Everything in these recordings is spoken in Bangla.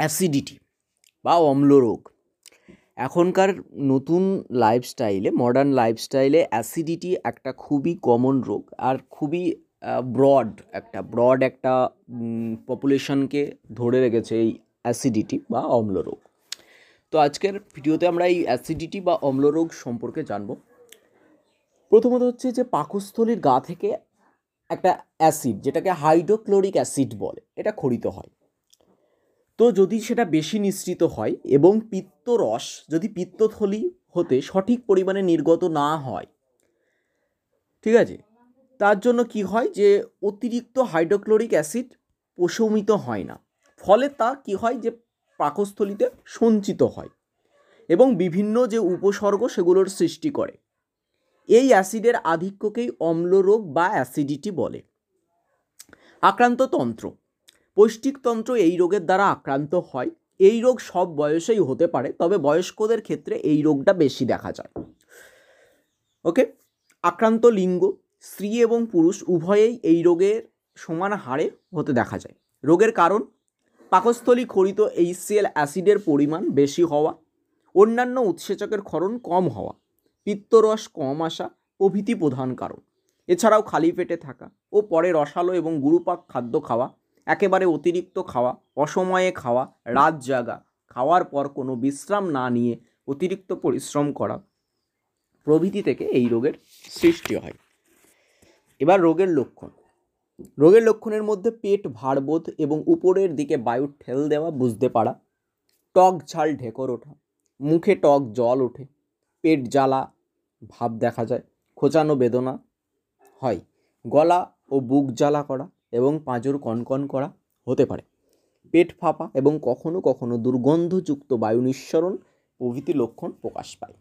অ্যাসিডিটি বা অম্ল রোগ এখনকার নতুন লাইফস্টাইলে মডার্ন লাইফস্টাইলে অ্যাসিডিটি একটা খুবই কমন রোগ আর খুবই ব্রড একটা ব্রড একটা পপুলেশনকে ধরে রেখেছে এই অ্যাসিডিটি বা অম্ল রোগ তো আজকের ভিডিওতে আমরা এই অ্যাসিডিটি বা অম্ল রোগ সম্পর্কে জানব। প্রথমত হচ্ছে যে পাকস্থলীর গা থেকে একটা অ্যাসিড, যেটাকে হাইড্রোক্লোরিক অ্যাসিড বলে, এটা খরিত হয়। তো যদি সেটা বেশি নিঃসৃত হয় এবং পিত্তরস যদি পিত্তথলি হতে সঠিক পরিমাণে নির্গত না হয়, ঠিক আছে? তার জন্য কি হয় যে অতিরিক্ত হাইড্রোক্লোরিক অ্যাসিড প্রশমিত হয় না। ফলে তা কি হয় যে পাকস্থলিতে সঞ্চিত হয় এবং বিভিন্ন যে উপসর্গ সেগুলোর সৃষ্টি করে। এই অ্যাসিডের আধিক্যকেই অম্লরোগ বা অ্যাসিডিটি বলে। আক্রান্ত তন্ত্র। পৌষ্টিকতন্ত্র এই রোগের দ্বারা আক্রান্ত হয়। এই রোগ সব বয়সেই হতে পারে, তবে বয়স্কদের ক্ষেত্রে এই রোগটা বেশি দেখা যায়। ওকে আক্রান্ত লিঙ্গ, স্ত্রী এবং পুরুষ উভয়েই এই রোগের সমান হারে হতে দেখা যায়। রোগের কারণ? পাকস্থলী খরিত এইচসিএল অ্যাসিডের পরিমাণ বেশি হওয়া, অন্যান্য উৎসেচকের ক্ষরণ কম হওয়া, পিত্তরস কম আসা প্রভৃতি প্রধান কারণ। এছাড়াও খালি পেটে থাকা ও পরে রসালো এবং গুরুপাক খাদ্য খাওয়া একেবারে অতিরিক্ত খাওয়া, অসময়ে খাওয়া, রাত জাগা, খাওয়ার পর কোনো বিশ্রাম না নিয়ে অতিরিক্ত পরিশ্রম করা প্রভৃতি থেকে এই রোগের সৃষ্টি হয়। এবার রোগের লক্ষণ। রোগের লক্ষণের মধ্যে পেট ভারবোধ এবং উপরের দিকে বায়ু ঠেল দেওয়া বুঝতে পারা, টক ঝাল ঢেকর ওঠা, মুখে টক জল ওঠে, পেট জ্বালা, ভাব দেখা যায়, খোঁচানো বেদনা হয়, গলা ও বুক জ্বালা করা এবং পাঁজর কনকন করা হতে পারে। পেট ফাঁপা এবং কখনো কখনো দুর্গন্ধযুক্ত বায়ু নিঃসরণ প্রভৃতি লক্ষণ প্রকাশ পায়।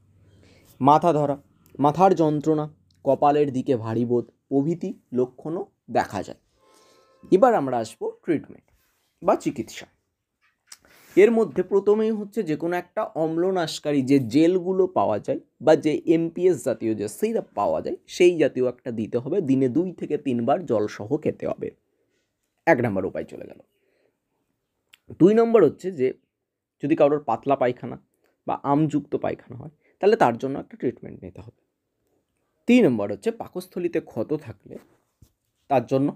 মাথা ধরা, মাথার যন্ত্রণা, কপালের দিকে ভারী বোধ প্রভৃতি লক্ষণও দেখা যায়। এবার আমরা আসব ট্রিটমেন্ট বা চিকিৎসা। এর মধ্যে প্রথমেই হচ্ছে যে কোনো একটা অম্লনাশকারী যে জেলগুলো পাওয়া যায় বা যে এমপিএস জাতীয় যে সিরাপ পাওয়া যায়, সেই জাতীয় একটা দিতে হবে। দিনে দুই থেকে তিনবার জলসহ খেতে হবে। এক নম্বর উপায় চলে গেল। দুই নম্বর হচ্ছে যে যদি কারোর পাতলা পায়খানা বা আমযুক্ত পায়খানা হয়, তাহলে তার জন্য একটা ট্রিটমেন্ট নিতে হবে। তিন নম্বর হচ্ছে পাকস্থলিতে ক্ষত থাকলে তার জন্য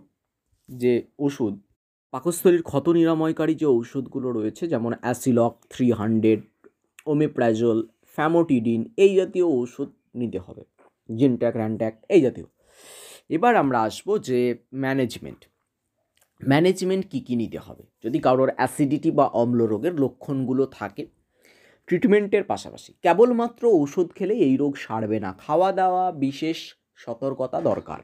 যে ওষুধ পাকস্থলীর ক্ষত নিরাময়কারী যে ঔষধগুলো রয়েছে, যেমন Acilok three hundred, omeprazole, famotidine, এই জাতীয় ওষুধ নিতে হবে। জিনট্যাক, র্যানট্যাক, এই জাতীয়। এবার আমরা আসব যে ম্যানেজমেন্ট। ম্যানেজমেন্ট কী কী নিতে হবে? যদি কারোর অ্যাসিডিটি বা অম্ল রোগের লক্ষণগুলো থাকে, ট্রিটমেন্টের পাশাপাশি। কেবলমাত্র ওষুধ খেলে এই রোগ সারবে না। খাওয়া দাওয়া বিশেষ সতর্কতা দরকার।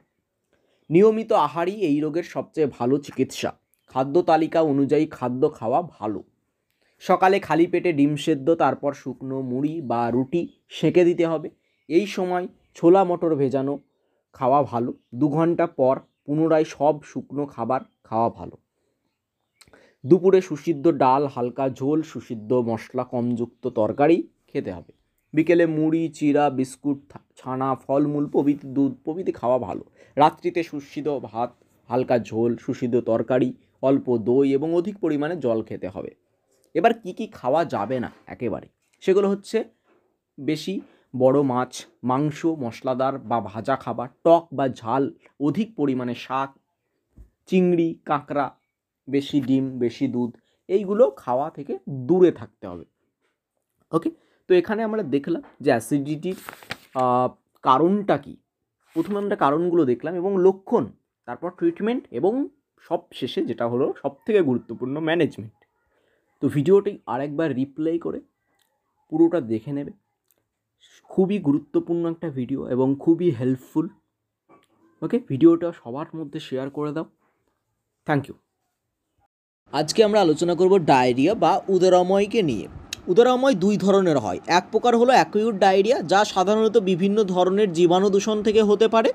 নিয়মিত আহারই এই রোগের সবচেয়ে ভালো চিকিৎসা। খাদ্য তালিকা অনুযায়ী খাদ্য খাওয়া ভালো। সকালে খালি পেটে ডিম সেদ্ধ, তারপর শুকনো মুড়ি বা রুটি সেঁকে দিতে হবে। এই সময় ছোলা মটর ভেজানো খাওয়া ভালো। দু ঘণ্টা পর পুনরায় সব শুকনো খাবার খাওয়া ভালো। দুপুরে সুসিদ্ধ ডাল, হালকা ঝোল, সুসিদ্ধ মশলা, কমযুক্ত তরকারি খেতে হবে। বিকেলে মুড়ি, চিরা, বিস্কুট ছানা, ফলমূল, প্রভৃতি দুধ, প্রভৃতি খাওয়া ভালো। রাত্রিতে সুসিদ্ধ ভাত, হালকা ঝোল, সুসিদ্ধ তরকারি অল্প দই এবং অধিক পরিমাণে জল খেতে হবে। এবার কি কি খাওয়া যাবে না একেবারে? সেগুলো হচ্ছে বেশি বড় মাছ, মাংস, মশলাদার বা ভাজা খাবার, টক বা ঝাল, অধিক পরিমাণে শাক, চিংড়ি, কাঁকড়া, বেশি ডিম, বেশি দুধ, এইগুলো খাওয়া থেকে দূরে থাকতে হবে। ওকে? তো এখানে আমরা দেখলাম যে অ্যাসিডিটির কারণটা কি? প্রথমে আমরা কারণগুলো দেখলাম এবং লক্ষণ, তারপর ট্রিটমেন্ট এবং সব শেষে যেটা হলো সব থেকে গুরুত্বপূর্ণ ম্যানেজমেন্ট তো ভিডিওটি আরেকবার রিপ্লাই করে পুরোটা দেখে নেবে। খুবই গুরুত্বপূর্ণ একটা ভিডিও এবং খুবই হেল্পফুল ওকে ভিডিওটা সবার মধ্যে শেয়ার করে দাও। থ্যাংক ইউ আজকে আমরা আলোচনা করব ডায়রিয়া বা উদরাময়কে নিয়ে। উদরাময় দুই ধরনের হয়। এক প্রকার হলো অ্যাকিউট ডায়রিয়া, যা সাধারণত বিভিন্ন ধরনের জীবাণু দূষণ থেকে হতে পারে,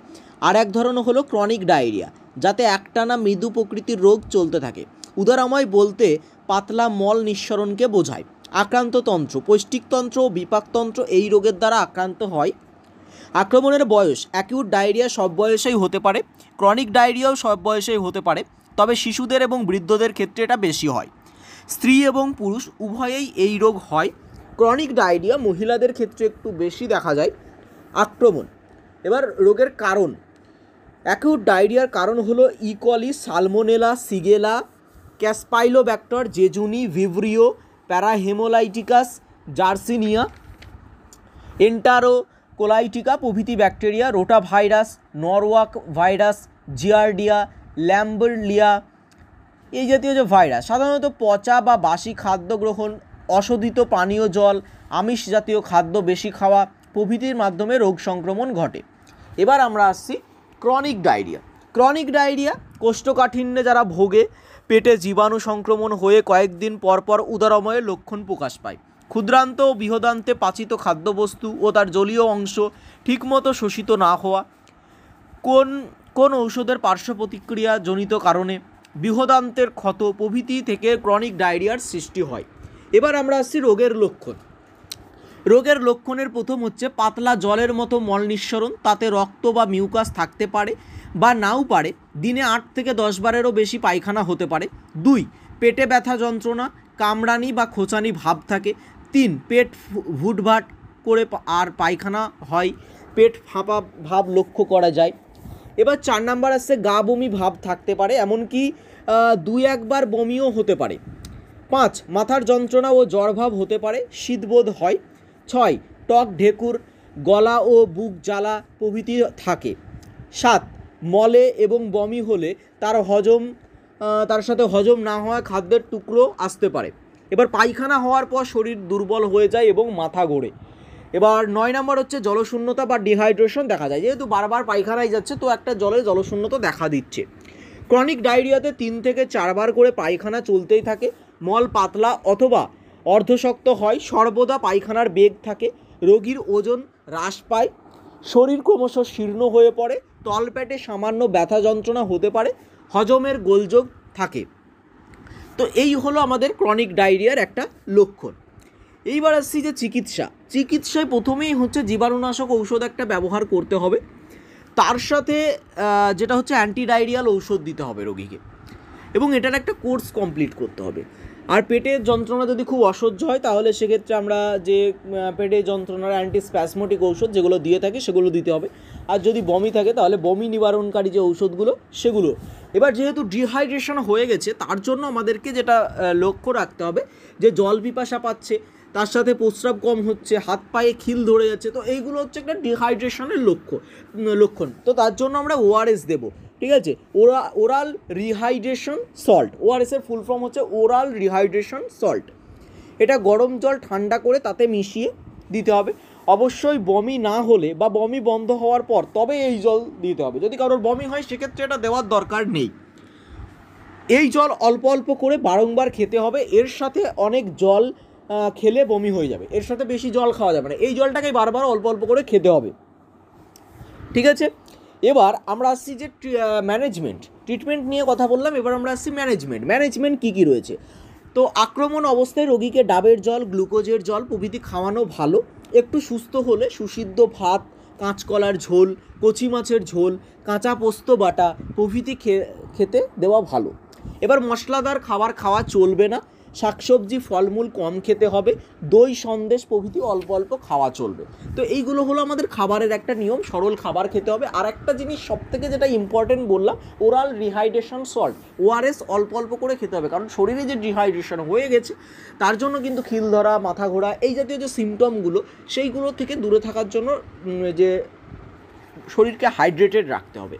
আর এক ধরন হলো ক্রনিক ডায়রিয়া, যাতে একটানা মৃদু প্রকৃতির রোগ চলতে থাকে। উদরাময় বলতে পাতলা মল নিঃসরণকে বোঝায়। আক্রান্ত তন্ত্র পৌষ্টিকতন্ত্র ও বিপাকতন্ত্র এই রোগের দ্বারা আক্রান্ত হয়। আক্রমণের বয়স, অ্যাকিউট ডায়রিয়া সব বয়সেই হতে পারে, ক্রনিক ডায়রিয়াও সব বয়সেই হতে পারে, তবে শিশুদের এবং বৃদ্ধদের ক্ষেত্রে এটা বেশি হয়। স্ত্রী এবং পুরুষ উভয়েই এই রোগ হয়। ক্রনিক ডায়রিয়া মহিলাদের ক্ষেত্রে একটু বেশি দেখা যায়। আক্রমণ। এবার রোগের কারণ। অ্যাকিউট ডায়রিয়ার কারণ হলো E coli Salmonella Shigella Campylobacter jejuni Vibrio parahaemolyticus Yersinia enterocolitica প্রভৃতি bacteria rotavirus Norwalk virus Giardia lamblia এই জাতীয় যে ভাইরাস, সাধারণত পচা বা বাসি খাদ্য গ্রহণ, অশোধিত পানীয় জল, আমিষ জাতীয় খাদ্য বেশি খাওয়া প্রভৃতির মাধ্যমে রোগ সংক্রমণ ঘটে। এবার আমরা আসছি ক্রনিক ডায়রিয়া। ক্রনিক ডায়রিয়া, কোষ্ঠকাঠিন্যে যারা ভোগে, পেটে জীবাণু সংক্রমণ হয়ে কয়েকদিন পরপর উদরময়ের লক্ষণ প্রকাশ পায়। ক্ষুদ্রান্ত ও বৃহদান্তে পাচিত খাদ্যবস্তু ও তার জলীয় অংশ ঠিকমতো শোষিত না হওয়া, কোন কোন ঔষধের পার্শ্ব প্রতিক্রিয়া জনিত কারণে বৃহদান্তের ক্ষত প্রভৃতি থেকে ক্রনিক ডায়রিয়ার সৃষ্টি হয়। এবার আমরা আসছি রোগের লক্ষণ। রোগের লক্ষণের প্রথম হচ্ছে পাতলা জলের মতো মল নিঃসরণ তাতে রক্ত বা মিউকাস থাকতে পারে বা নাও পারে, দিনে আট থেকে দশ বারেরও বেশি পায়খানা হতে পারে। দুই, পেটে ব্যথা যন্ত্রণা, কামড়ানি বা খোঁচানি ভাব থাকে। তিন, পেট ভুটভাট করে আর পায়খানা হয়। পেট ফাঁপা ভাব লক্ষ্য করা যায়। এবার চার নাম্বার আসছে গা বমি ভাব থাকতে পারে, এমনকি দুই একবার বমিও হতে পারে। পাঁচ, মাথার যন্ত্রণা ও জ্বরভাব হতে পারে, শীতবোধ হয়। ছয়, টক ঢেকুর, গলা ও বুক জ্বালা প্রভৃতি থাকে। সাত, মলে এবং বমি হলে তার হজম তার সাথে হজম না হওয়া খাদ্যের টুকরো আসতে পারে। এবার পায়খানা হওয়ার পর শরীর দুর্বল হয়ে যায় এবং মাথা ঘোরে। এবার নয় নম্বর হচ্ছে জলশূন্যতা বা ডিহাইড্রেশন দেখা যায়। যেহেতু বারবার পায়খানায় যাচ্ছে, তো একটা জলে জলশূন্যতা দেখা দিচ্ছে। ক্রনিক ডায়রিয়াতে তিন থেকে চারবার করে পায়খানা চলতেই থাকে। মল পাতলা অথবা অর্ধশক্ত হয়, সর্বদা পায়খানার বেগ থাকে। রোগীর ওজন হ্রাস পায়। শরীর ক্রমশ শীর্ণ হয়ে পড়ে। তলপেটে সামান্য ব্যথা যন্ত্রণা হতে পারে। হজমের গোলযোগ থাকে। তো এই হলো আমাদের ক্রনিক ডায়রিয়ার একটা লক্ষণ। এইবার আসছি যে চিকিৎসা। চিকিৎসায় প্রথমেই হচ্ছে জীবাণুনাশক ঔষধ একটা ব্যবহার করতে হবে। তার সাথে যেটা হচ্ছে অ্যান্টিডায়রিয়াল ঔষধ দিতে হবে রোগীকে। এবং এটার একটা কোর্স কমপ্লিট করতে হবে। আর পেটের যন্ত্রণা যদি খুব অসহ্য হয়, তাহলে সেক্ষেত্রে আমরা যে পেটের যন্ত্রণার অ্যান্টি স্প্যাসমোটিক ঔষধ যেগুলো দিয়ে থাকি, সেগুলো দিতে হবে। আর যদি বমি থাকে, তাহলে বমি নিবারণকারী যে ঔষধগুলো, সেগুলো। এবার যেহেতু ডিহাইড্রেশন হয়ে গেছে, তার জন্য আমাদেরকে যেটা লক্ষ্য রাখতে হবে যে জল পিপাসা পাচ্ছে তার সাথে প্রস্রাব কম হচ্ছে, হাত পায়ে খিল ধরে যাচ্ছে, তো এইগুলো হচ্ছে একটা ডিহাইড্রেশনের লক্ষ্য লক্ষণ। তো তার জন্য আমরা ওআরএস দেবো, ঠিক আছে? ওরা, ওরাল রিহাইড্রেশন সল্ট ওআরএসের ফুল ফর্ম হচ্ছে ওরাল রিহাইড্রেশন সল্ট এটা গরম জল ঠান্ডা করে তাতে মিশিয়ে দিতে হবে। অবশ্যই বমি না হলে বা বমি বন্ধ হওয়ার পর তবে এই জল দিতে হবে। যদি কারোর বমি হয়, সেক্ষেত্রে এটা দেওয়ার দরকার নেই। এই জল অল্প অল্প করে বারংবার খেতে হবে। এর সাথে অনেক জল খেলে বমি হয়ে যাবে। এর সাথে বেশি জল খাওয়া যাবে না। এই জলটাকে বারবার অল্প অল্প করে খেতে হবে। ঠিক আছে? এবার আমরা আসছি যে ম্যানেজমেন্ট ট্রিটমেন্ট নিয়ে কথা বললাম, এবার আমরা আসছি ম্যানেজমেন্ট ম্যানেজমেন্ট কী কী রয়েছে? তো আক্রমণ অবস্থায় রোগীকে ডাবের জল, গ্লুকোজের জল প্রভৃতি খাওয়ানো ভালো। একটু সুস্থ হলে সুসিদ্ধ ভাত, কাঁচকলার ঝোল, কচি মাছের ঝোল, কাঁচা পোস্ত বাটা প্রভৃতি খেতে দেওয়া ভালো। এবার মশলাদার খাবার খাওয়া চলবে না। শাকসবজি, ফলমূল কম খেতে হবে, দই, সন্দেশ প্রভৃতি অল্প অল্প খাওয়া চলবে। তো এইগুলো হলো আমাদের খাবারের একটা নিয়ম, সরল খাবার খেতে হবে। আর একটা জিনিস সব থেকে যেটা ইম্পর্টেন্ট বললাম ওরাল রিহাইড্রেশন সল্ট ওআরএস অল্প অল্প করে খেতে হবে। কারণ শরীরে যে ডিহাইড্রেশন হয়ে গেছে, তার জন্য কিন্তু খিল ধরা, মাথা ঘোরা, এই জাতীয় যে সিমটমগুলো সেইগুলো থেকে দূরে থাকার জন্য যে শরীরকে হাইড্রেটেড রাখতে হবে।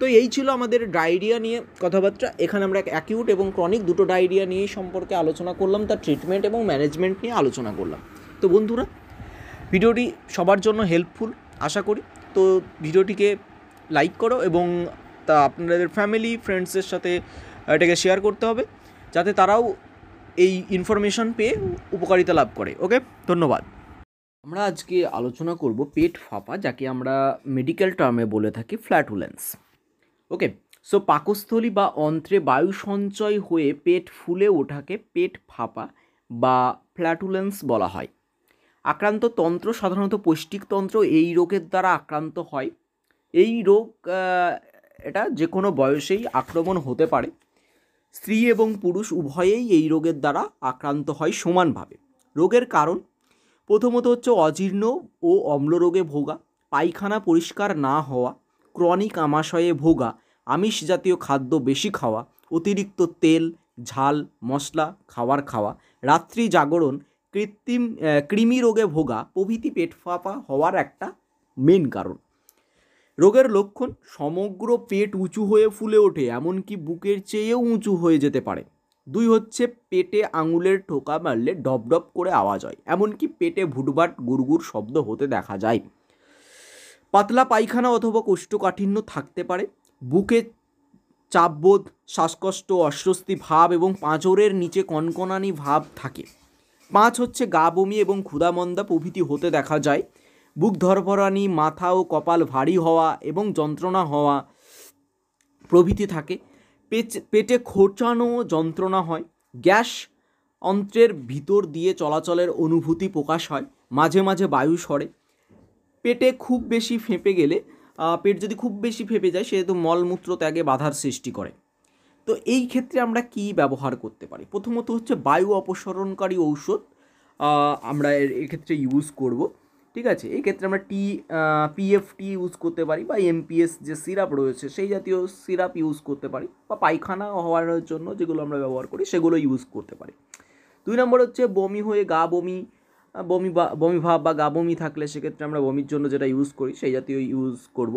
তো এই ছিল আমাদের ডায়রিয়া নিয়ে কথাবার্তা। এখানে আমরা অ্যাকিউট এবং ক্রনিক দুটো ডায়রিয়া নিয়েই সম্পর্কে আলোচনা করলাম, তার ট্রিটমেন্ট এবং ম্যানেজমেন্ট নিয়ে আলোচনা করলাম। তো বন্ধুরা, ভিডিওটি সবার জন্য হেল্পফুল আশা করি। তো ভিডিওটিকে লাইক করো এবং তা আপনাদের ফ্যামিলি ফ্রেন্ডসের সাথে এটাকে শেয়ার করতে হবে, যাতে তারাও এই ইনফরমেশন পেয়ে উপকারিতা লাভ করে ওকে ধন্যবাদ। আমরা আজকে আলোচনা করব পেট ফাঁপা, যাকে আমরা মেডিকেল টার্মে বলে থাকি ফ্ল্যাটুলেন্স ওকে সো পাকস্থলী বা অন্ত্রে বায়ু সঞ্চয় হয়ে পেট ফুলে ওঠাকে পেট ফাঁপা বা ফ্ল্যাটুলেন্স বলা হয়। আক্রান্ত তন্ত্র সাধারণত পৌষ্টিকতন্ত্র এই রোগের দ্বারা আক্রান্ত হয়। এই রোগ এটা যে কোনো বয়সেই আক্রমণ হতে পারে। স্ত্রী এবং পুরুষ উভয়েই এই রোগের দ্বারা আক্রান্ত হয় সমানভাবে। রোগের কারণ, প্রথমত হচ্ছে অজীর্ণ ও অম্ল রোগে ভোগা, পায়খানা পরিষ্কার না হওয়া ক্রনিক আমাশয়ে ভোগা, আমিষ জাতীয় খাদ্য বেশি খাওয়া, অতিরিক্ত তেল, ঝাল, মশলা, খাবার খাওয়া, রাত্রি জাগরণ, কৃত্রিম কৃমি রোগে ভোগা, প্রভৃতি পেট ফাঁপা হওয়ার একটা মেন কারণ। রোগের লক্ষণ সমগ্র পেট উঁচু হয়ে ফুলে ওঠে, এমনকি বুকের চেয়েও উঁচু হয়ে যেতে পারে। দুই হচ্ছে পেটে আঙুলের ঠোকা মারলে ডব ডব করে আওয়াজ হয়, এমনকি পেটে ভুটভাট, গুড়গুড় শব্দ হতে দেখা যায়। পাতলা পায়খানা অথবা কোষ্ঠকাঠিন্য থাকতে পারে। বুকে চাপবোধ, শ্বাসকষ্ট, অস্বস্তি ভাব এবং পাঁজরের নিচে কনকনানি ভাব থাকে। পাঁচ হচ্ছে গা বমি এবং ক্ষুধামন্দা প্রভৃতি হতে দেখা যায়। বুক ধরফরানি মাথা ও কপাল ভারী হওয়া এবং যন্ত্রণা হওয়া প্রভৃতি থাকে। পেটে খোঁচানো যন্ত্রণা হয়। গ্যাস অন্ত্রের ভিতর দিয়ে চলাচলের অনুভূতি প্রকাশ হয়। মাঝে মাঝে বায়ু সরে। পেটে খুব বেশি ফেঁপে গেলে পেট যদি খুব বেশি ফেঁপে যায় সেহেতু মলমূত্র ত্যাগে বাধার সৃষ্টি করে। তো এই ক্ষেত্রে আমরা কি ব্যবহার করতে পারি? প্রথমত হচ্ছে বায়ু অপসরণকারী ঔষধ আমরা এর এক্ষেত্রে ইউজ করব, ঠিক আছে? এই ক্ষেত্রে আমরা টি পিএফটি ইউজ করতে পারি বা এমপিএস যে সিরাপ রয়েছে, সেই জাতীয় সিরাপ ইউজ করতে পারি বা পায়খানা হওয়ার জন্য যেগুলো আমরা ব্যবহার করি, সেগুলো ইউজ করতে পারি। দুই নম্বর হচ্ছে বমি হয়ে গা বমি বমি বা, বমি ভাব বা গা বমি থাকলে সেক্ষেত্রে আমরা বমির জন্য যেটা ইউজ করি, সেই জাতীয় ইউজ করব।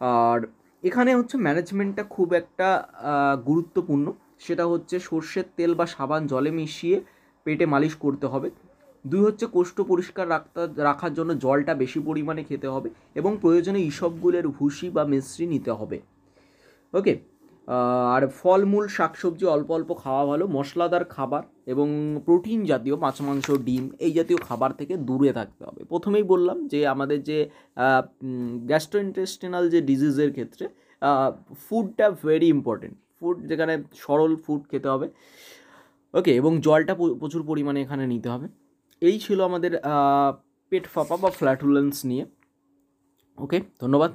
আর এখানে হচ্ছে ম্যানেজমেন্টটা খুব একটা গুরুত্বপূর্ণ। সেটা হচ্ছে সর্ষের তেল বা সাবান জলে মিশিয়ে পেটে মালিশ করতে হবে। দুই হচ্ছে কোষ্ঠ পরিষ্কার রাখতে, রাখার জন্য জলটা বেশি পরিমাণে খেতে হবে এবং প্রয়োজনে ইসবগুলের ভুসি বা মিশ্রি নিতে হবে। ওকে আর ফলমূল, শাকসবজি অল্প অল্প খাওয়া ভালো। মশলাদার খাবার এবং প্রোটিন জাতীয় মাছ, মাংস, ডিম এই জাতীয় খাবার থেকে দূরে থাকতে হবে। প্রথমেই বললাম যে আমাদের যে গ্যাস্ট্রোইন্টেস্টিনাল যে ডিজিজের ক্ষেত্রে ফুডটা ভেরি ইম্পর্টেন্ট ফুড যেখানে সরল ফুড খেতে হবে। ওকে এবং জলটা প্রচুর পরিমাণে এখানে নিতে হবে। এই ছিল আমাদের পেট ফাঁপা বা ফ্ল্যাটুলেন্স নিয়ে। ওকে ধন্যবাদ।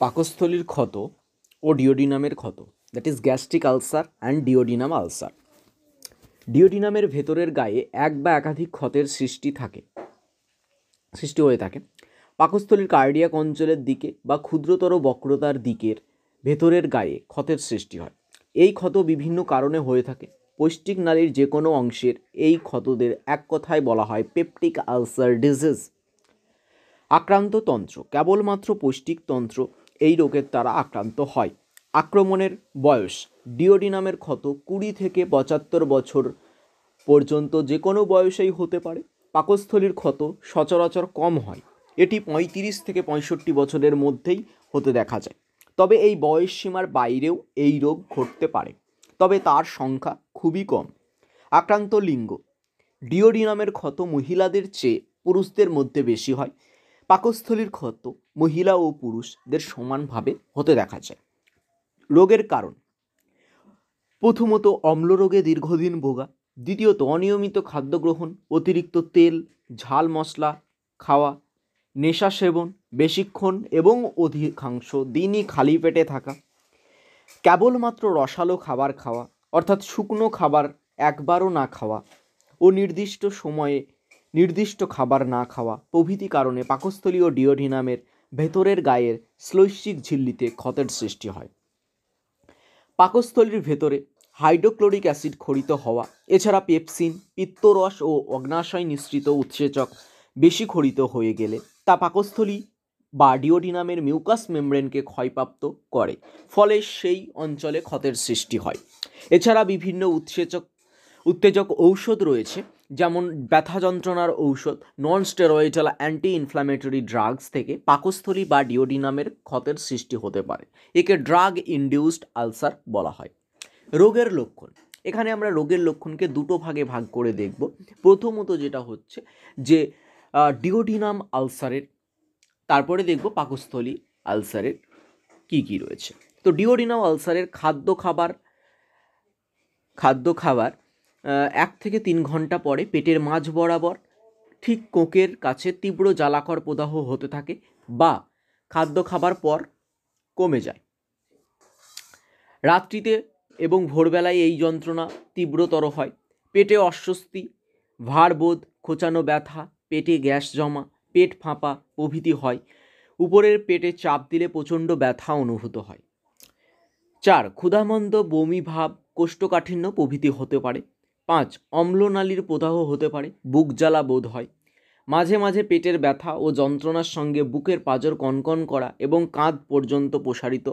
পাকস্থলীর ক্ষত ও ডিওডিনামের ক্ষত। That is gastric ulcer and duodenum ulcer ডিওডিনামের ভেতরের গায়ে এক বা একাধিক ক্ষতের সৃষ্টি থাকে, সৃষ্টি হয়ে থাকে। পাকস্থলীর কার্ডিয়াক অঞ্চলের দিকে বা ক্ষুদ্রতর বক্রতার দিকের ভেতরের গায়ে ক্ষতের সৃষ্টি হয়। এই ক্ষত বিভিন্ন কারণে হয়ে থাকে। পৌষ্টিক নালীর যে কোনো অংশের এই ক্ষতদের এক কথায় বলা হয় পেপটিক আলসার ডিজিজ আক্রান্ত তন্ত্র, কেবলমাত্র পৌষ্টিক তন্ত্র এই রোগের দ্বারা আক্রান্ত হয়। আক্রমণের বয়স, ডিওডিনামের ক্ষত কুড়ি থেকে পঁচাত্তর বছর পর্যন্ত যে কোনো বয়সেই হতে পারে। পাকস্থলীর ক্ষত সচরাচর কম হয়। এটি পঁয়ত্রিশ থেকে পঁয়ষট্টি বছরের মধ্যেই হতে দেখা যায়। তবে এই বয়স সীমার বাইরেও এই রোগ ঘটতে পারে। তবে তার সংখ্যা খুবই কম। আক্রান্ত লিঙ্গ, ডিওডিনামের ক্ষত মহিলাদের চেয়ে পুরুষদের মধ্যে বেশি হয়। পাকস্থলীর ক্ষত মহিলা ও পুরুষদের সমানভাবে হতে দেখা যায়। রোগের কারণ। প্রথমত অম্লরোগে দীর্ঘদিন ভোগা। দ্বিতীয়ত অনিয়মিত খাদ্য গ্রহণ অতিরিক্ত তেল, ঝাল মশলা খাওয়া, নেশা সেবন, বেশিক্ষণ এবং অধিকাংশ দিনই খালি পেটে থাকা। কেবলমাত্র রসালো খাবার খাওয়া, অর্থাৎ শুকনো খাবার একবারও না খাওয়া ও নির্দিষ্ট সময়ে নির্দিষ্ট খাবার না খাওয়া প্রভৃতি কারণে পাকস্থলীয় ডিওডিনামের ভেতরের গায়ের শ্লৈষিক ঝিল্লিতে ক্ষতের সৃষ্টি হয়। পাকস্থলীর ভেতরে হাইড্রোক্লোরিক অ্যাসিড খরিত হওয়া, এছাড়া পেপসিন, পিত্তরস ও অগ্নাশয় নিঃসৃত উৎসেচক বেশি খরিত হয়ে গেলে তা পাকস্থলী বা ডিওডিনামের মিউকাস মেমব্রেনকে ক্ষয়প্রাপ্ত করে, ফলে সেই অঞ্চলে ক্ষতের সৃষ্টি হয়। এছাড়া বিভিন্ন উৎসেচক উত্তেজক ঔষধ রয়েছে, যেমন ব্যথা যন্ত্রণার ঔষধ non steroidal anti inflammatory drugs থেকে পাকস্থলী বা ডিওডিনামের ক্ষতের সৃষ্টি হতে পারে, একে ড্রাগ ইনডিউসড আলসার বলা হয়। রোগের লক্ষণ, এখানে আমরা রোগের লক্ষণকে দুটো ভাগে ভাগ করে দেখব। প্রথমত যেটা হচ্ছে যে ডিওডিনাম আলসারের তারপরে দেখব পাকস্থলী আলসারের কি কি রয়েছে। তো ডিওডিনাম আলসারের খাদ্য খাবার খাদ্য খাবার এক থেকে তিন ঘণ্টা পরে পেটের মাঝ বরাবর ঠিক কোকের কাছে তীব্র জ্বালাকর প্রদাহ হতে থাকে বা খাদ্য খাবার পর কমে যায়। রাত্রিতে এবং ভোরবেলায় এই যন্ত্রণা তীব্রতর হয়। পেটে অস্বস্তি ভারবোধ খোঁচানো ব্যথা, পেটে গ্যাস জমা, পেট ফাঁপা প্রভৃতি হয়। উপরের পেটে চাপ দিলে প্রচণ্ড ব্যথা অনুভূত হয়। চার, ক্ষুধামন্দ বমি ভাব, কোষ্ঠকাঠিন্য প্রভৃতি হতে পারে। পাঁচ, অম্লনালীর প্রদাহ হতে পারে, বুক জ্বালা বোধ হয়। মাঝে মাঝে পেটের ব্যথা ও যন্ত্রণার সঙ্গে বুকের পাঁজর কনকন করা এবং কাঁধ পর্যন্ত প্রসারিত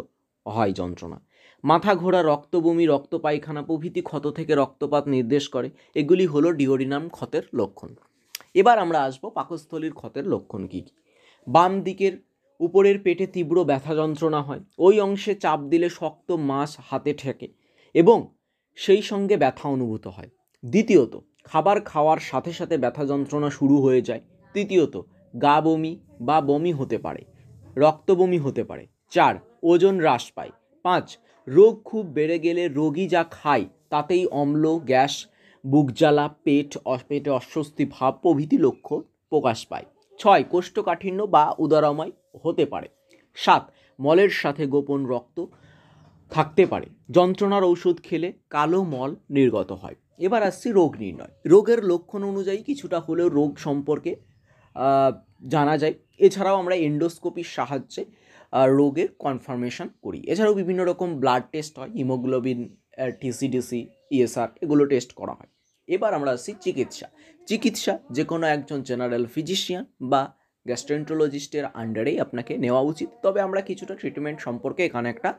হয় যন্ত্রণা। মাথা ঘোরা রক্ত বমি রক্ত পায়খানা প্রভৃতি ক্ষত থেকে রক্তপাত নির্দেশ করে। এগুলি হলো ডিওরিনাম ক্ষতের লক্ষণ। এবার আমরা আসব পাকস্থলীর ক্ষতের লক্ষণ কী কী? বাম দিকের উপরের পেটে তীব্র ব্যথা যন্ত্রণা হয়। ওই অংশে চাপ দিলে শক্ত মাছ হাতে ঠেকে এবং সেই সঙ্গে ব্যথা অনুভূত হয়। দ্বিতীয়ত, খাবার খাওয়ার সাথে সাথে ব্যথা যন্ত্রণা শুরু হয়ে যায়। তৃতীয়ত, গা বমি বা বমি হতে পারে, রক্ত বমি হতে পারে। চার, ওজন হ্রাস পায়। পাঁচ, রোগ খুব বেড়ে গেলে রোগী যা খায় তাতেই অম্ল, গ্যাস, বুক জ্বালা, পেট পেটে অস্বস্তি ভাব প্রভৃতি লক্ষ্য প্রকাশ পায়। ছয়, কোষ্ঠকাঠিন্য বা উদারময় হতে পারে। সাত, মলের সাথে গোপন রক্ত থাকতে পারে। যন্ত্রণার ঔষধ খেলে কালো মল নির্গত হয়। এবার আসছি রোগ নির্ণয়। রোগের লক্ষণ অনুযায়ী কিছুটা হলেও রোগ সম্পর্কে জানা যায়। এছাড়াও আমরা এন্ডোস্কোপির সাহায্যে রোগের কনফার্মেশন করি। এছাড়াও বিভিন্ন রকম ব্লাড টেস্ট হয় হিমোগ্লোবিন টিসিডিসি ইএসআর এগুলো টেস্ট করা হয়। এবার আমরা আসছি চিকিৎসা। চিকিৎসা যে কোনো একজন জেনারেল ফিজিশিয়ান বা গ্যাস্ট্রেন্টোলজিস্টের আন্ডারেই আপনাকে নেওয়া উচিত। তবে আমরা কিছুটা ট্রিটমেন্ট সম্পর্কে এখানে একটা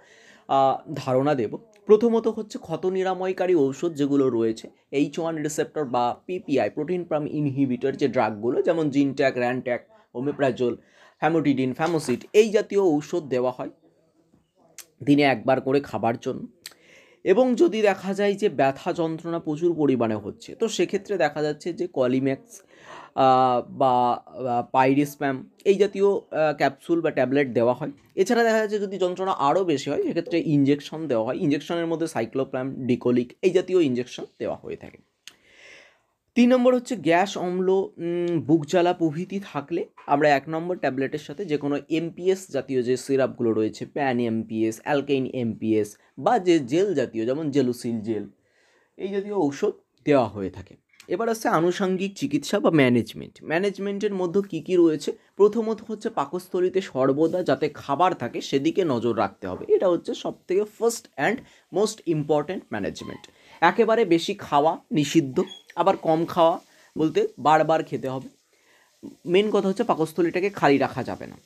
ধারণা দেব। প্রথমত হচ্ছে ক্ষত নিরাময়কারী ঔষধ যেগুলো রয়েছে এইচ ওয়ান রিসেপ্টর বা পিপিআই প্রোটিন প্রাম ইনহিবিটর যে ড্রাগগুলো যেমন Zantac Rantac omeprazole famotidine Famocid এই জাতীয় ঔষধ দেওয়া হয়। দিনে একবার করে খাবার জন্য। এবং যদি দেখা যায় যে ব্যথা যন্ত্রণা প্রচুর পরিমাণে হচ্ছে, তো সেক্ষেত্রে দেখা যাচ্ছে যে কলিম্যাক্স বা পাইরিসপ্যাম এই জাতীয় ক্যাপসুল বা ট্যাবলেট দেওয়া হয়। এছাড়া দেখা যাচ্ছে যদি যন্ত্রণা আরও বেশি হয়, সেক্ষেত্রে ইঞ্জেকশন দেওয়া হয়। ইঞ্জেকশনের মধ্যে সাইক্লোপ্যাম ডিকোলিক এই জাতীয় ইঞ্জেকশন দেওয়া হয়ে থাকে। তিন নম্বর হচ্ছে গ্যাস, অম্ল বুক জ্বালা প্রভৃতি থাকলে আমরা এক নম্বর ট্যাবলেটের সাথে যে কোনো এমপিএস জাতীয় যে সিরাপগুলো রয়েছে, প্যান এমপিএস অ্যালকেইন এমপিএস বা যে জেল জাতীয়, যেমন জেলুসিল জেল, এই জাতীয় ঔষধ দেওয়া হয়ে থাকে। এবার আসছে আনুষঙ্গিক চিকিৎসা বা ম্যানেজমেন্ট। ম্যানেজমেন্টের মধ্যে কী কী রয়েছে? প্রথমত হচ্ছে পাকস্থলীতে সর্বদা যাতে খাবার থাকে সেদিকে নজর রাখতে হবে। এটা হচ্ছে সব থেকে first and most important management একেবারে বেশি খাওয়া নিষিদ্ধ। আবার কম খাওয়া বলতে বারবার খেতে হবে। মেন কথা হচ্ছে পাকস্থলীটাকে খালি রাখা যাবে না।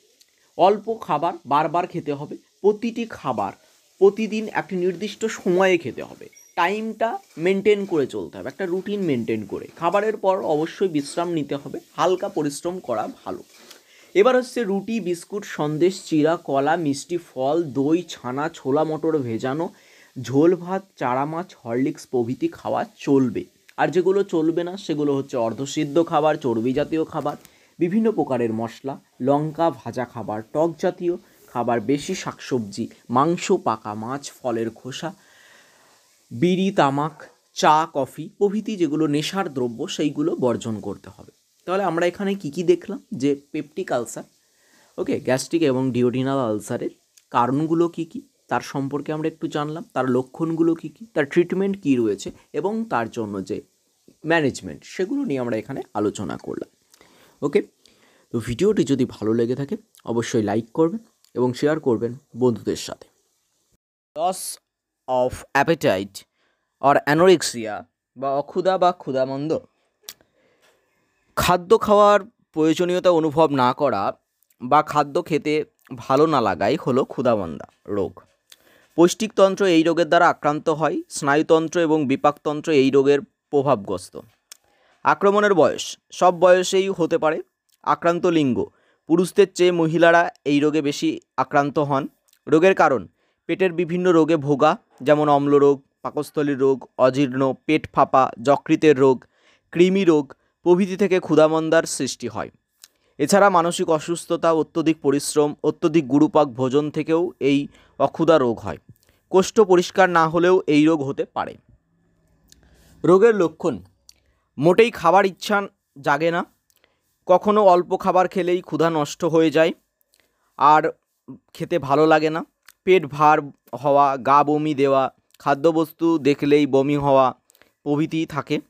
অল্প খাবার বারবার খেতে হবে, প্রতিটি খাবার, প্রতিদিন একটি নির্দিষ্ট সময়ে খেতে হবে। টাইমটা মেনটেন করে চলতে হবে, একটা রুটিন মেনটেন করে। খাবারের পর অবশ্যই বিশ্রাম নিতে হবে, হালকা পরিশ্রম করা ভালো। এবার হচ্ছে রুটি, বিস্কুট, সন্দেশ চিরা কলা, মিষ্টি, ফল, দই, ছানা, ছোলা, মটর ভেজানো, ঝোল ভাত, চারা মাছ, হরলিক্স প্রভৃতি খাওয়া চলবে। আর যেগুলো চলবে না, সেগুলো হচ্ছে অর্ধসিদ্ধ খাবার, চর্বি জাতীয় খাবার, বিভিন্ন প্রকারের মশলা, লঙ্কা ভাজা খাবার, টক জাতীয় খাবার, বেশি শাকসবজি, মাংস পাকা মাছ, ফলের খোসা, বিড়ি, তামাক, চা, কফি প্রভৃতি যেগুলো নেশার দ্রব্য, সেইগুলো বর্জন করতে হবে। তাহলে আমরা এখানে কি কি দেখলাম? যে পেপটিক আলসার, ওকে, গ্যাস্ট্রিক এবং ডিওডিনাল আলসারের কারণগুলো কি কি? তার সম্পর্কে আমরা একটু জানলাম, তার লক্ষণগুলো কি কি, তার ট্রিটমেন্ট কি রয়েছে এবং তার জন্য যে ম্যানেজমেন্ট সেগুলো নিয়ে আমরা এখানে আলোচনা করলাম। ওকে তো ভিডিওটি যদি ভালো লেগে থাকে, অবশ্যই লাইক করবেন এবং শেয়ার করবেন বন্ধুদের সাথে। Loss of appetite or anorexia বা অক্ষুধা বা ক্ষুধামন্দ। খাদ্য খাওয়ার প্রয়োজনীয়তা অনুভব না করা বা খাদ্য খেতে ভালো না লাগাই হলো ক্ষুধামন্দা রোগ। পৌষ্টিকতন্ত্র এই রোগের দ্বারা আক্রান্ত হয়, স্নায়ুতন্ত্র এবং বিপাকতন্ত্র এই রোগের প্রভাবগ্রস্ত। আক্রমণের বয়স, সব বয়সেই হতে পারে, আক্রান্ত লিঙ্গ। পুরুষদের চেয়ে মহিলারা এই রোগে বেশি আক্রান্ত হন। রোগের কারণ, পেটের বিভিন্ন রোগে ভোগা, যেমন অম্লরোগ, পাকস্থলীর রোগ, অজীর্ণ, পেট ফাঁপা, যকৃতের রোগ, কৃমি রোগ প্রভৃতি থেকে ক্ষুধামন্দার সৃষ্টি হয়। এছাড়া মানসিক অসুস্থতা, অত্যধিক পরিশ্রম, অত্যধিক গুরুপাক ভোজন থেকেও এই অক্ষুদা রোগ হয়। কোষ্ঠ পরিষ্কার না হলেও এই রোগ হতে পারে। রোগের লক্ষণ, মোটেই খাবার ইচ্ছা জাগে না। কখনো অল্প খাবার খেলেই ক্ষুধা নষ্ট হয়ে যায় আর খেতে ভালো লাগে না। পেট ভার হওয়া, গা বমি দেওয়া, খাদ্যবস্তু দেখলেই বমি হওয়া প্রভৃতি থাকে।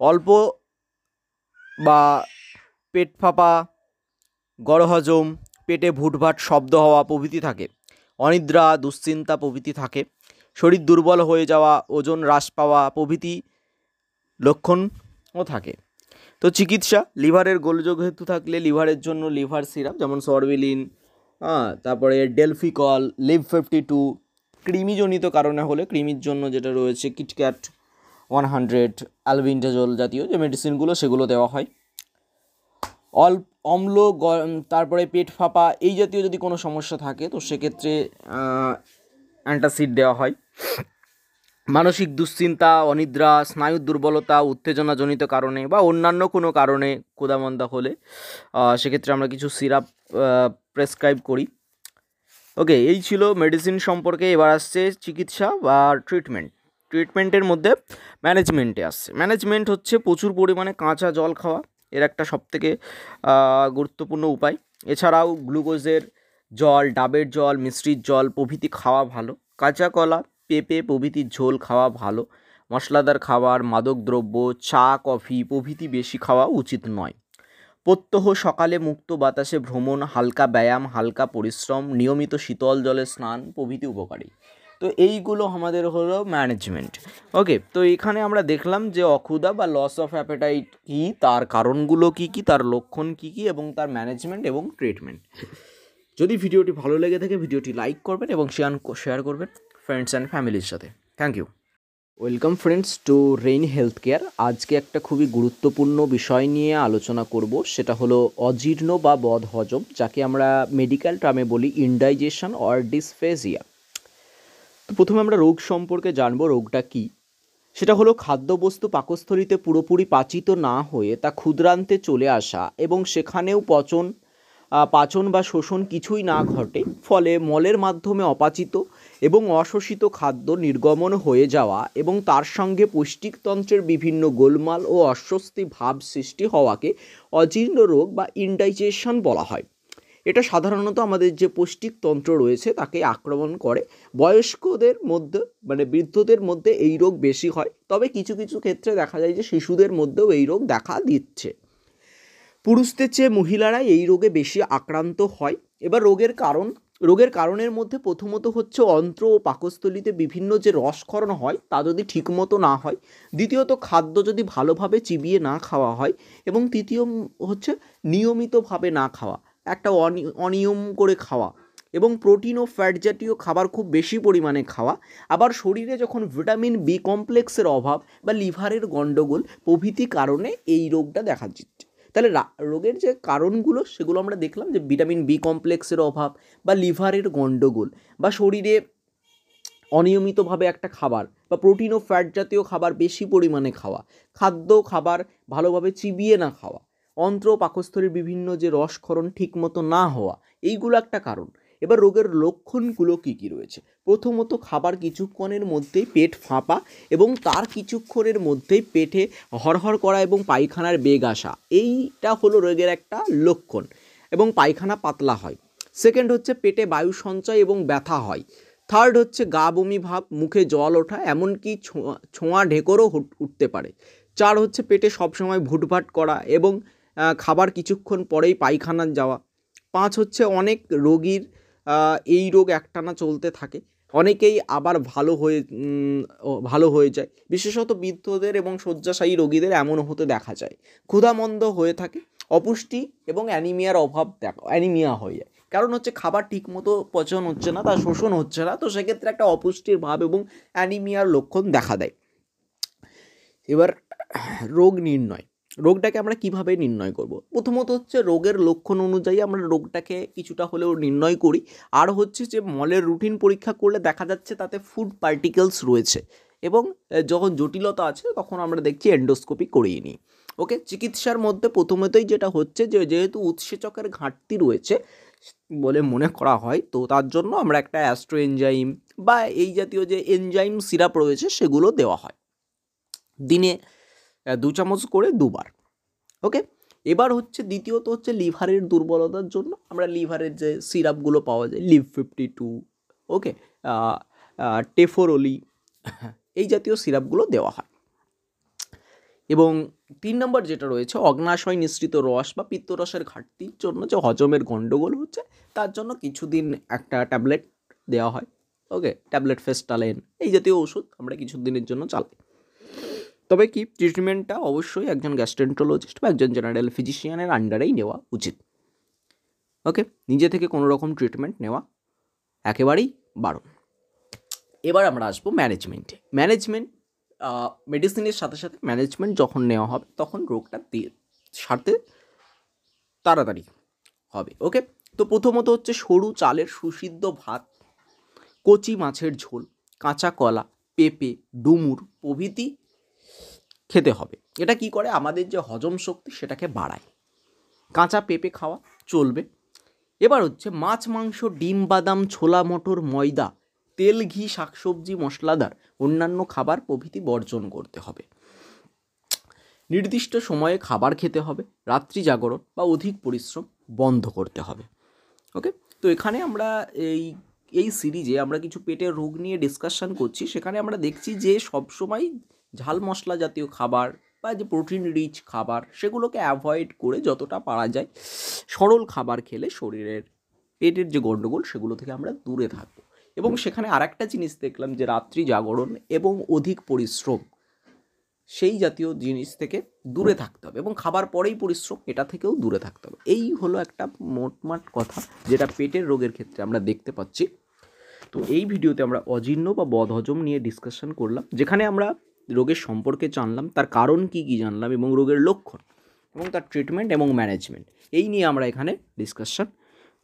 অল্প বা পেট ফাঁপা গড়হজম পেটে ভুটভাট শব্দ হওয়া প্রভৃতি থাকে। অনিদ্রা, দুশ্চিন্তা প্রভৃতি থাকে। শরীর দুর্বল হয়ে যাওয়া, ওজন হ্রাস পাওয়া প্রভৃতি লক্ষণও থাকে। তো চিকিৎসা, লিভারের গোলযোগ হেতু থাকলে লিভারের জন্য লিভার সিরাপ, যেমন সরবিলিন হ্যাঁ তারপরে ডেলফিকল, লিভ ফিফটি টু, কৃমিজনিত কারণে হলে কৃমির জন্য যেটা রয়েছে কিটক্যাট ওয়ান হান্ড্রেড, অ্যালবিন্টাজল জাতীয় যে মেডিসিনগুলো সেগুলো দেওয়া হয়। অল অম্ল তারপরে পেট ফাঁপা এই জাতীয় যদি কোনো সমস্যা থাকে, তো সেক্ষেত্রে অ্যান্টাসিড দেওয়া হয়। মানসিক দুশ্চিন্তা, অনিদ্রা স্নায়ুর দুর্বলতা, উত্তেজনাজনিত কারণে বা অন্যান্য কোনো কারণে কোদামন্দা হলে সেক্ষেত্রে আমরা কিছু সিরাপ প্রেসক্রাইব করি। ওকে, এই ছিল মেডিসিন সম্পর্কে এবার আসছে চিকিৎসা বা ট্রিটমেন্ট। ট্রিটমেন্টের মধ্যে ম্যানেজমেন্টে আসছে। ম্যানেজমেন্ট হচ্ছে প্রচুর পরিমাণে কাঁচা জল খাওয়া। এর একটা সবথেকে গুরুত্বপূর্ণ উপায়। এছাড়াও গ্লুকোজের জল, ডাবের জল মিষ্টির জল, প্রভৃতি খাওয়া ভালো। কাঁচা কলা পেঁপে, প্রভৃতির ঝোল খাওয়া ভালো। মশলাদার খাবার, মাদক দ্রব্য, চা, কফি, প্রভৃতি বেশি খাওয়া উচিত নয়। প্রত্যহ সকালে মুক্ত বাতাসে ভ্রমণ, হালকা ব্যায়াম, হালকা পরিশ্রম, নিয়মিত শীতল জলে স্নান প্রভৃতি উপকারী। তো এইগুলো আমাদের হলো ম্যানেজমেন্ট ওকে তো এখানে আমরা দেখলাম যে অক্ষুদা বা লস অফ অ্যাপেটাইট কী, তার কারণগুলো কী কী, তার লক্ষণ কী কী এবং তার ম্যানেজমেন্ট এবং ট্রিটমেন্ট যদি ভিডিওটি ভালো লেগে থাকে, ভিডিওটি লাইক করবেন এবং শেয়ার শেয়ার করবেন ফ্রেন্ডস অ্যান্ড ফ্যামিলির সাথে। Thank you welcome friends to rain health care আজকে একটা খুবই গুরুত্বপূর্ণ বিষয় নিয়ে আলোচনা করব, সেটা হলো অজীর্ণ বা বদ হজম যাকে আমরা মেডিকেল টার্মে বলি ইনডাইজেশন অর ডিসফেজিয়া প্রথমে আমরা রোগ সম্পর্কে জানব, রোগটা কী? সেটা হলো খাদ্যবস্তু পাকস্থলিতে পুরোপুরি পাচিত না হয়ে তা ক্ষুদ্রান্তে চলে আসা এবং সেখানেও পচন পাচন বা শোষণ কিছুই না ঘটে, ফলে মলের মাধ্যমে অপাচিত এবং অশোষিত খাদ্য নির্গমন হয়ে যাওয়া এবং তার সঙ্গে পৌষ্টিকতন্ত্রের বিভিন্ন গোলমাল ও অস্বস্তি ভাব সৃষ্টি হওয়াকে অজীর্ণ রোগ বা ইনডাইজেশন বলা হয়। এটা সাধারণত আমাদের যে পৌষ্টিক তন্ত্র রয়েছে তাকে আক্রমণ করে। বয়স্কদের মধ্যে মানে বৃদ্ধদের মধ্যে এই রোগ বেশি হয়। তবে কিছু কিছু ক্ষেত্রে দেখা যায় যে শিশুদের মধ্যেও এই রোগ দেখা দিচ্ছে। পুরুষদের চেয়ে মহিলারাই এই রোগে বেশি আক্রান্ত হয়। এবার রোগের কারণ, রোগের কারণের মধ্যে প্রথমত হচ্ছে অন্ত্র ও পাকস্থলিতে বিভিন্ন যে রসক্ষরণ হয়, তা যদি ঠিকমতো না হয়। দ্বিতীয়ত, খাদ্য যদি ভালোভাবে চিবিয়ে না খাওয়া হয়। এবং তৃতীয় হচ্ছে নিয়মিতভাবে না খাওয়া। একটা অনিয়ম করে খাওয়া এবং প্রোটিন ও ফ্যাট জাতীয় খাবার খুব বেশি পরিমাণে খাওয়া। আবার শরীরে যখন ভিটামিন বি কমপ্লেক্সের অভাব বা লিভারের গণ্ডগোল প্রভৃতি কারণে এই রোগটা দেখা দিচ্ছে। তাহলে রোগের যে কারণগুলো সেগুলো আমরা দেখলাম যে ভিটামিন বি কমপ্লেক্সের অভাব বা লিভারের গণ্ডগোল বা শরীরে অনিয়মিতভাবে একটা খাবার বা প্রোটিন ও ফ্যাট জাতীয় খাবার বেশি পরিমাণে খাওয়া, খাদ্য খাবার ভালোভাবে চিবিয়ে না খাওয়া। অন্ত্র পাকস্থলীর বিভিন্ন যে রসক্ষরণ ঠিকমতো না হওয়া, এইগুলো একটা কারণ। এবার রোগের লক্ষণগুলো কী কী রয়েছে? প্রথমত খাবার কিছুক্ষণের মধ্যেই পেট ফাঁপা এবং তার কিছুক্ষণের মধ্যেই পেটে হরহর করা এবং পায়খানার বেগ আসা, এইটা হলো রোগের একটা লক্ষণ এবং পায়খানা পাতলা হয়। সেকেন্ড হচ্ছে পেটে বায়ু সঞ্চয় এবং ব্যথা হয়। থার্ড হচ্ছে গা বমি ভাব, মুখে জল ওঠা, এমনকি ছোঁয়া ছোঁয়া ঢেকরও উঠতে পারে। চার হচ্ছে পেটে সবসময় ভুটভাট করা এবং খাবার কিছুক্ষণ পরেই পায়খানা যাওয়া। পাঁচ হচ্ছে অনেক রোগীর এই রোগ একটানা চলতে থাকে। অনেকেই আবার ভালো হয়ে ভালো হয়ে যায়। বিশেষত বৃদ্ধদের এবং শয্যাশায়ী রোগীদের এমন হতে দেখা যায়। ক্ষুধামন্দ হয়ে থাকে, অপুষ্টি এবং অ্যানিমিয়ার অভাব দেখা, অ্যানিমিয়া হয়ে যায়। কারণ হচ্ছে খাবার ঠিকমতো পচন হচ্ছে না, তার শোষণ হচ্ছে না, তো সেক্ষেত্রে একটা অপুষ্টির ভাব এবং অ্যানিমিয়ার লক্ষণ দেখা দেয়। এবার, রোগ নির্ণয়। রোগটাকে আমরা কীভাবে নির্ণয় করব? প্রথমত হচ্ছে রোগের লক্ষণ অনুযায়ী আমরা রোগটাকে কিছুটা হলেও নির্ণয় করি। আর হচ্ছে যে মলের রুটিন পরীক্ষা করলে দেখা যাচ্ছে তাতে ফুড পার্টিকেলস রয়েছে এবং যখন জটিলতা আছে তখন আমরা দেখছি এন্ডোস্কোপি করিয়ে নিই। ওকে চিকিৎসার মধ্যে প্রথমতই যেটা হচ্ছে যে, যেহেতু উৎসেচকের ঘাটতি রয়েছে, বলে মনে করা হয়, তো তার জন্য আমরা একটা অ্যাস্ট্রো এনজাইম বা এই জাতীয় যে এনজাইম সিরাপ রয়েছে সেগুলো দেওয়া হয়। দিনে দু চামচ করে দুবার ওকে এবার হচ্ছে দ্বিতীয়ত হচ্ছে লিভারের দুর্বলতার জন্য আমরা লিভারের যে সিরাপগুলো পাওয়া যায়, লিভ ফিফটি টু ওকে টেফোরলি, এই জাতীয় সিরাপগুলো দেওয়া হয়। এবং তিন নম্বর যেটা রয়েছে, অগ্নাশয় নিঃসৃত রস বা পিত্তরসের ঘাটতির জন্য যে হজমের গণ্ডগোল হচ্ছে, তার জন্য কিছুদিন একটা ট্যাবলেট দেওয়া হয় ওকে ট্যাবলেট ফেস্টালেন, এই জাতীয় ওষুধ আমরা কিছুদিনের জন্য চালাই। তবে কি ট্রিটমেন্টটা অবশ্যই একজন গ্যাস্ট্রেন্টোলজিস্ট বা একজন জেনারেল ফিজিশিয়ানের আন্ডারেই নেওয়া উচিত। ওকে নিজে থেকে কোনো রকম ট্রিটমেন্ট নেওয়া একেবারেই বারণ। এবার আমরা আসব ম্যানেজমেন্টে ম্যানেজমেন্ট মেডিসিনের সাথে সাথে ম্যানেজমেন্ট যখন নেওয়া হবে, তখন রোগটা দিয়ে সারতে তাড়াতাড়ি হবে ওকে তো প্রথমত হচ্ছে সরু চালের সুসিদ্ধ ভাত, কচি মাছের ঝোল, কাঁচা কলা, পেঁপে, ডুমুর প্রভৃতি খেতে হবে। এটা কি করে? আমাদের যে হজম শক্তি সেটাকে বাড়ায়। কাঁচা পেঁপে খাওয়া চলবে। এবার হচ্ছে মাছ, মাংস, ডিম, বাদাম, ছোলা, মটর, ময়দা, তেল, ঘি, শাকসবজি, মশলাদার অন্যান্য খাবার প্রভৃতি বর্জন করতে হবে। নির্দিষ্ট সময়ে খাবার খেতে হবে, রাত্রি জাগরণ বা অধিক পরিশ্রম বন্ধ করতে হবে। ওকে? তো এখানে আমরা এই এই সিরিজে আমরা কিছু পেটের রোগ নিয়ে ডিসকাশন করছি। সেখানে আমরা দেখছি যে সবসময় ঝাল মশলা জাতীয় খাবার বা যে প্রোটিন রিচ খাবার সেগুলোকে অ্যাভয়েড করে যতটা পারা যায় সরল খাবার খেলে শরীরের পেটের যে গণ্ডগোল সেগুলো থেকে আমরা দূরে থাকব। এবং সেখানে আর একটা জিনিস দেখলাম যে রাত্রি জাগরণ এবং অধিক পরিশ্রম সেই জাতীয় জিনিস থেকে দূরে থাকতে হবে এবং খাবার পরেই পরিশ্রম এটা থেকেও দূরে থাকতে হবে। এই হলো একটা মোটমাট কথা যেটা পেটের রোগের ক্ষেত্রে আমরা দেখতে পাচ্ছি। তো এই ভিডিওতে আমরা অজীর্ণ বা বদহজম নিয়ে ডিসকাশন করলাম, যেখানে আমরা রোগের সম্পর্কে জানলাম, তার কারণ কি কি জানলাম এবং রোগের লক্ষণ এবং তার ট্রিটমেন্ট এবং ম্যানেজমেন্ট এই নিয়ে আমরা এখানে ডিসকাশন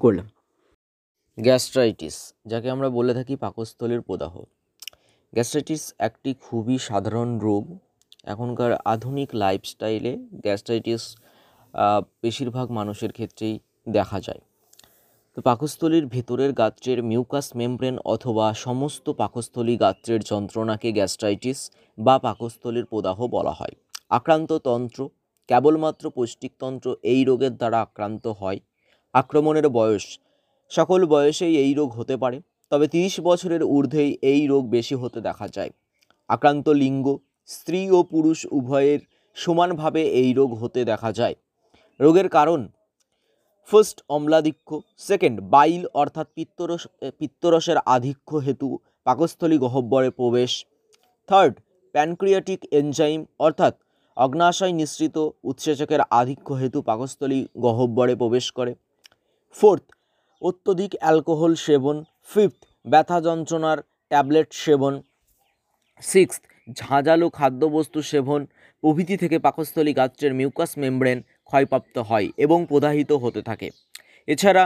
করলাম। গ্যাস্ট্রাইটিস যাকে আমরা বলে থাকি পাকস্থলীর প্রদাহ। গ্যাস্ট্রাইটিস একটি খুবই সাধারণ রোগ। এখনকার আধুনিক লাইফস্টাইলে গ্যাস্ট্রাইটিস বেশিরভাগ মানুষের ক্ষেত্রেই দেখা যায়। তো পাকস্থলীর ভেতরের গাত্রের মিউকাস মেমব্রেন অথবা সমস্ত পাকস্থলী গাত্রের যন্ত্রণাকে গ্যাস্ট্রাইটিস বা পাকস্থলীর প্রদাহ বলা হয়। আক্রান্ত তন্ত্র, কেবলমাত্র পৌষ্টিকতন্ত্র এই রোগের দ্বারা আক্রান্ত হয়। আক্রমণের বয়স, সকল বয়সেই এই রোগ হতে পারে, তবে তিরিশ বছরের ঊর্ধ্বেই এই রোগ বেশি হতে দেখা যায়। আক্রান্ত লিঙ্গ, স্ত্রী ও পুরুষ উভয়ের সমানভাবে এই রোগ হতে দেখা যায়। রোগের কারণ ফার্স্ট অম্লাধিক্য সেকেন্ড বাইল অর্থাৎ পিত্তরস পিত্তরসের আধিক্য হেতু পাকস্থলী গহব্বরে প্রবেশ। থার্ড প্যানক্রিয়াটিক এনজাইম অর্থাৎ অগ্নাশয় নিঃসৃত উৎসেচকের আধিক্য হেতু পাকস্থলী গহ্বরে প্রবেশ করে। ফোর্থ অত্যধিক অ্যালকোহল সেবন। ফিফথ ব্যথা যন্ত্রণার ট্যাবলেট সেবন। সিক্সথ ঝাঁঝালো খাদ্যবস্তু সেবন। প্রভৃতি থেকে পাকস্থলী গাত্রের মিউকাস মেমব্রেন ক্ষয়প্রাপ্ত হয় এবং প্রদাহিত হতে থাকে। এছাড়া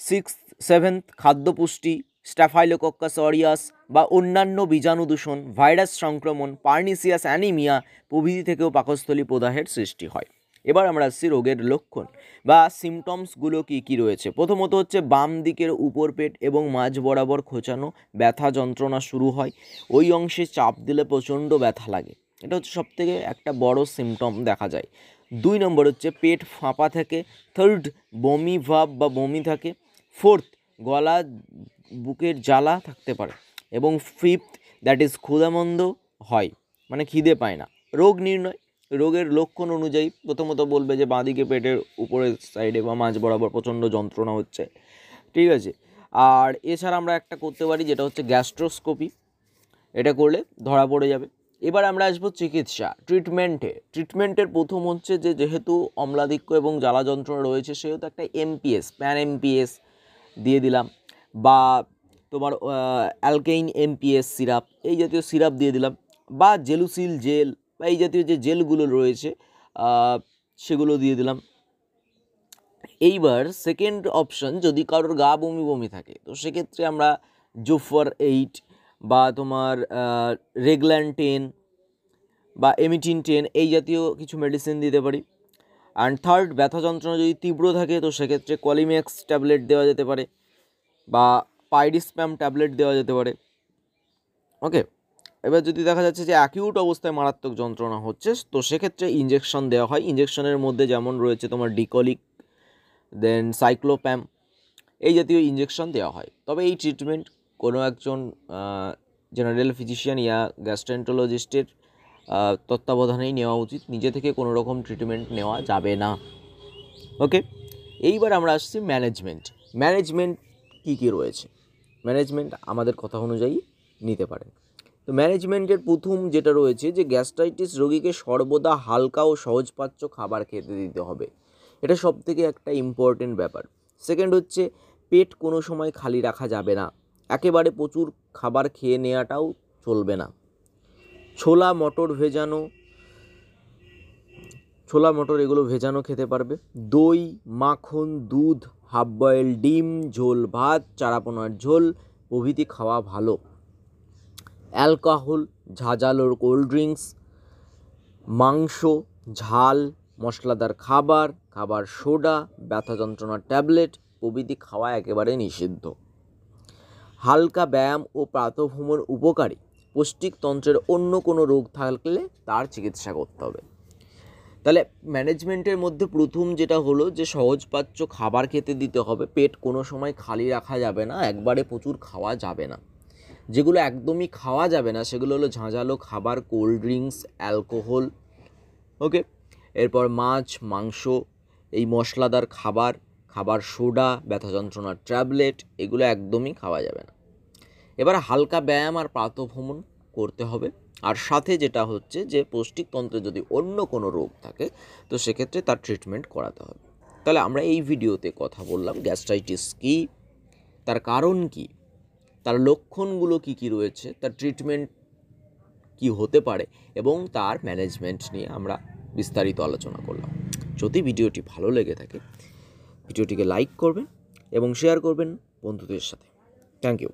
সিক্স সেভেন্থ খাদ্যপুষ্টি স্ট্যাফাইলোকক্কাস অরিয়াস বা অন্যান্য বীজাণু দূষণ ভাইরাস সংক্রমণ পার্নিসিয়াস অ্যানিমিয়া প্রভৃতি থেকেও পাকস্থলী প্রদাহের সৃষ্টি হয়। এবার আমরা আসছি রোগের লক্ষণ বা সিমটমসগুলো কী কী রয়েছে। প্রথমত হচ্ছে বাম দিকের উপর পেট এবং মাঝ বরাবর খোঁচানো ব্যথা যন্ত্রণা শুরু হয়। ওই অংশে চাপ দিলে প্রচণ্ড ব্যথা লাগে। এটা হচ্ছে সবথেকে একটা বড় সিমটম দেখা যায়। দুই নম্বর হচ্ছে পেট ফাঁপা থাকে থার্ড বমি ভাব বা বমি থাকে ফোর্থ গলা বুকের জ্বালা থাকতে পারে এবং ফিফথ দ্যাট ইজ ক্ষুধামন্দ হয় মানে খিদে পায় না। রোগ নির্ণয়, রোগের লক্ষণ অনুযায়ী প্রথমত বলবে যে বাঁদিকে পেটের উপরের সাইডে বা মাঝ বরাবর প্রচণ্ড যন্ত্রণা হচ্ছে, ঠিক আছে? আর এছাড়া আমরা একটা করতে পারি, যেটা হচ্ছে গ্যাস্ট্রোস্কোপি এটা করলে ধরা পড়ে যাবে। এবার আমরা আসব চিকিৎসা ট্রিটমেন্টে ট্রিটমেন্টের প্রথম হচ্ছে যে, যেহেতু অম্লাধিক্য এবং জ্বালা যন্ত্রণা রয়েছে, সেহেতু একটা এমপিএস প্যান এমপিএস দিয়ে দিলাম। বা তোমার অ্যালকেইন এমপিএস সিরাপ এই জাতীয় সিরাপ দিয়ে দিলাম। বা জেলুসিল জেল বা এই জাতীয় যে জেলগুলো রয়েছে সেগুলো দিয়ে দিলাম। এইবার সেকেন্ড অপশন যদি কারোর গা বমি বমি থাকে, তো সেক্ষেত্রে আমরা জোফার এইট বা তোমার রেগল্যান টেন বা এমিটিন টেন এই জাতীয় কিছু মেডিসিন দিতে পারি। অ্যান্ড থার্ড ব্যথা যন্ত্রণা যদি তীব্র থাকে, তো সেক্ষেত্রে কলিম্যাক্স ট্যাবলেট দেওয়া যেতে পারে বা পাইডিস্প্যাম ট্যাবলেট দেওয়া যেতে পারে। ওকে এবার যদি দেখা যাচ্ছে যে অ্যাকিউট অবস্থায় মারাত্মক যন্ত্রণা হচ্ছে, তো সেক্ষেত্রে ইঞ্জেকশন দেওয়া হয়। ইঞ্জেকশনের মধ্যে যেমন রয়েছে তোমার ডিকলিক দেন সাইক্লোপ্যাম এই জাতীয় ইঞ্জেকশন দেওয়া হয়। তবে এই ট্রিটমেন্ট কোনো একজন জেনারেল ফিজিশিয়ান ইয়া গ্যাস্ট্রেন্টোলজিস্টের তত্ত্বাবধানেই নেওয়া উচিত। নিজে থেকে কোনো রকম ট্রিটমেন্ট নেওয়া যাবে না। ওকে এইবার আমরা আসছি ম্যানেজমেন্ট ম্যানেজমেন্ট কী কী রয়েছে? ম্যানেজমেন্ট আমাদের কথা অনুযায়ী নিতে পারেন। তো ম্যানেজমেন্টের প্রথম যেটা রয়েছে যে গ্যাস্ট্রাইটিস রোগীকে সর্বদা হালকা ও সহজপাচ্য খাবার খেতে দিতে হবে। এটা সব থেকে একটা ইম্পর্টেন্ট ব্যাপার। সেকেন্ড হচ্ছে, পেট কোনো সময় খালি রাখা যাবে না। একেবারে প্রচুর খাবার খেয়ে নেওয়াটাও চলবে না। ছোলা, মটর ভেজানো, ছোলা, মটর এগুলো ভেজানো খেতে পারবে। দই, মাখন, দুধ, হাফ বয়েল ডিম, ঝোল, ভাত, চারাপোনার ঝোল, প্রভৃতি খাওয়া ভালো। অ্যালকোহল ঝাঁঝালোর কোল্ড ড্রিঙ্কস, মাংস, ঝাল, মশলাদার খাবার খাবার সোডা, ব্যথা যন্ত্রণার ট্যাবলেট, প্রভৃতি খাওয়া একেবারে নিষিদ্ধ। হালকা ব্যায়াম ও প্রাতভ্রমণ উপকারী। পৌষ্টিকতন্ত্রের অন্য কোনো রোগ থাকলে তার চিকিৎসা করতে হবে। তাহলে ম্যানেজমেন্টের মধ্যে প্রথম যেটা হলো যে, সহজপাচ্য খাবার খেতে দিতে হবে। পেট কোনো সময় খালি রাখা যাবে না, একবারে প্রচুর খাওয়া যাবে না। যেগুলো একদমই খাওয়া যাবে না, সেগুলো হলো ঝাঁঝালো খাবার, কোল্ড ড্রিঙ্কস, অ্যালকোহল, ওকে? এরপর মাছ, মাংস, এই মশলাদার খাবার খাবার সোডা ব্যথা যন্ত্রণার ট্যাবলেট, এগুলো একদমই খাওয়া যাবে না। এবার হালকা ব্যায়াম আর প্রাতভ্রমণ করতে হবে। আর সাথে যেটা হচ্ছে যে, পৌষ্টিকতন্ত্রে যদি অন্য কোনো রোগ থাকে, তো সেক্ষেত্রে তার ট্রিটমেন্ট করাতে হবে। তাহলে আমরা এই ভিডিওতে কথা বললাম গ্যাস্ট্রাইটিস কী, তার কারণ কী, তার লক্ষণগুলো কী কী রয়েছে, তার ট্রিটমেন্ট কি হতে পারে, এবং তার ম্যানেজমেন্ট নিয়ে আমরা বিস্তারিত আলোচনা করলাম। যদি ভিডিওটি ভালো লেগে থাকে ভিডিওটিকে লাইক করবেন এবং শেয়ার করবেন বন্ধুদের সাথে। Thank you.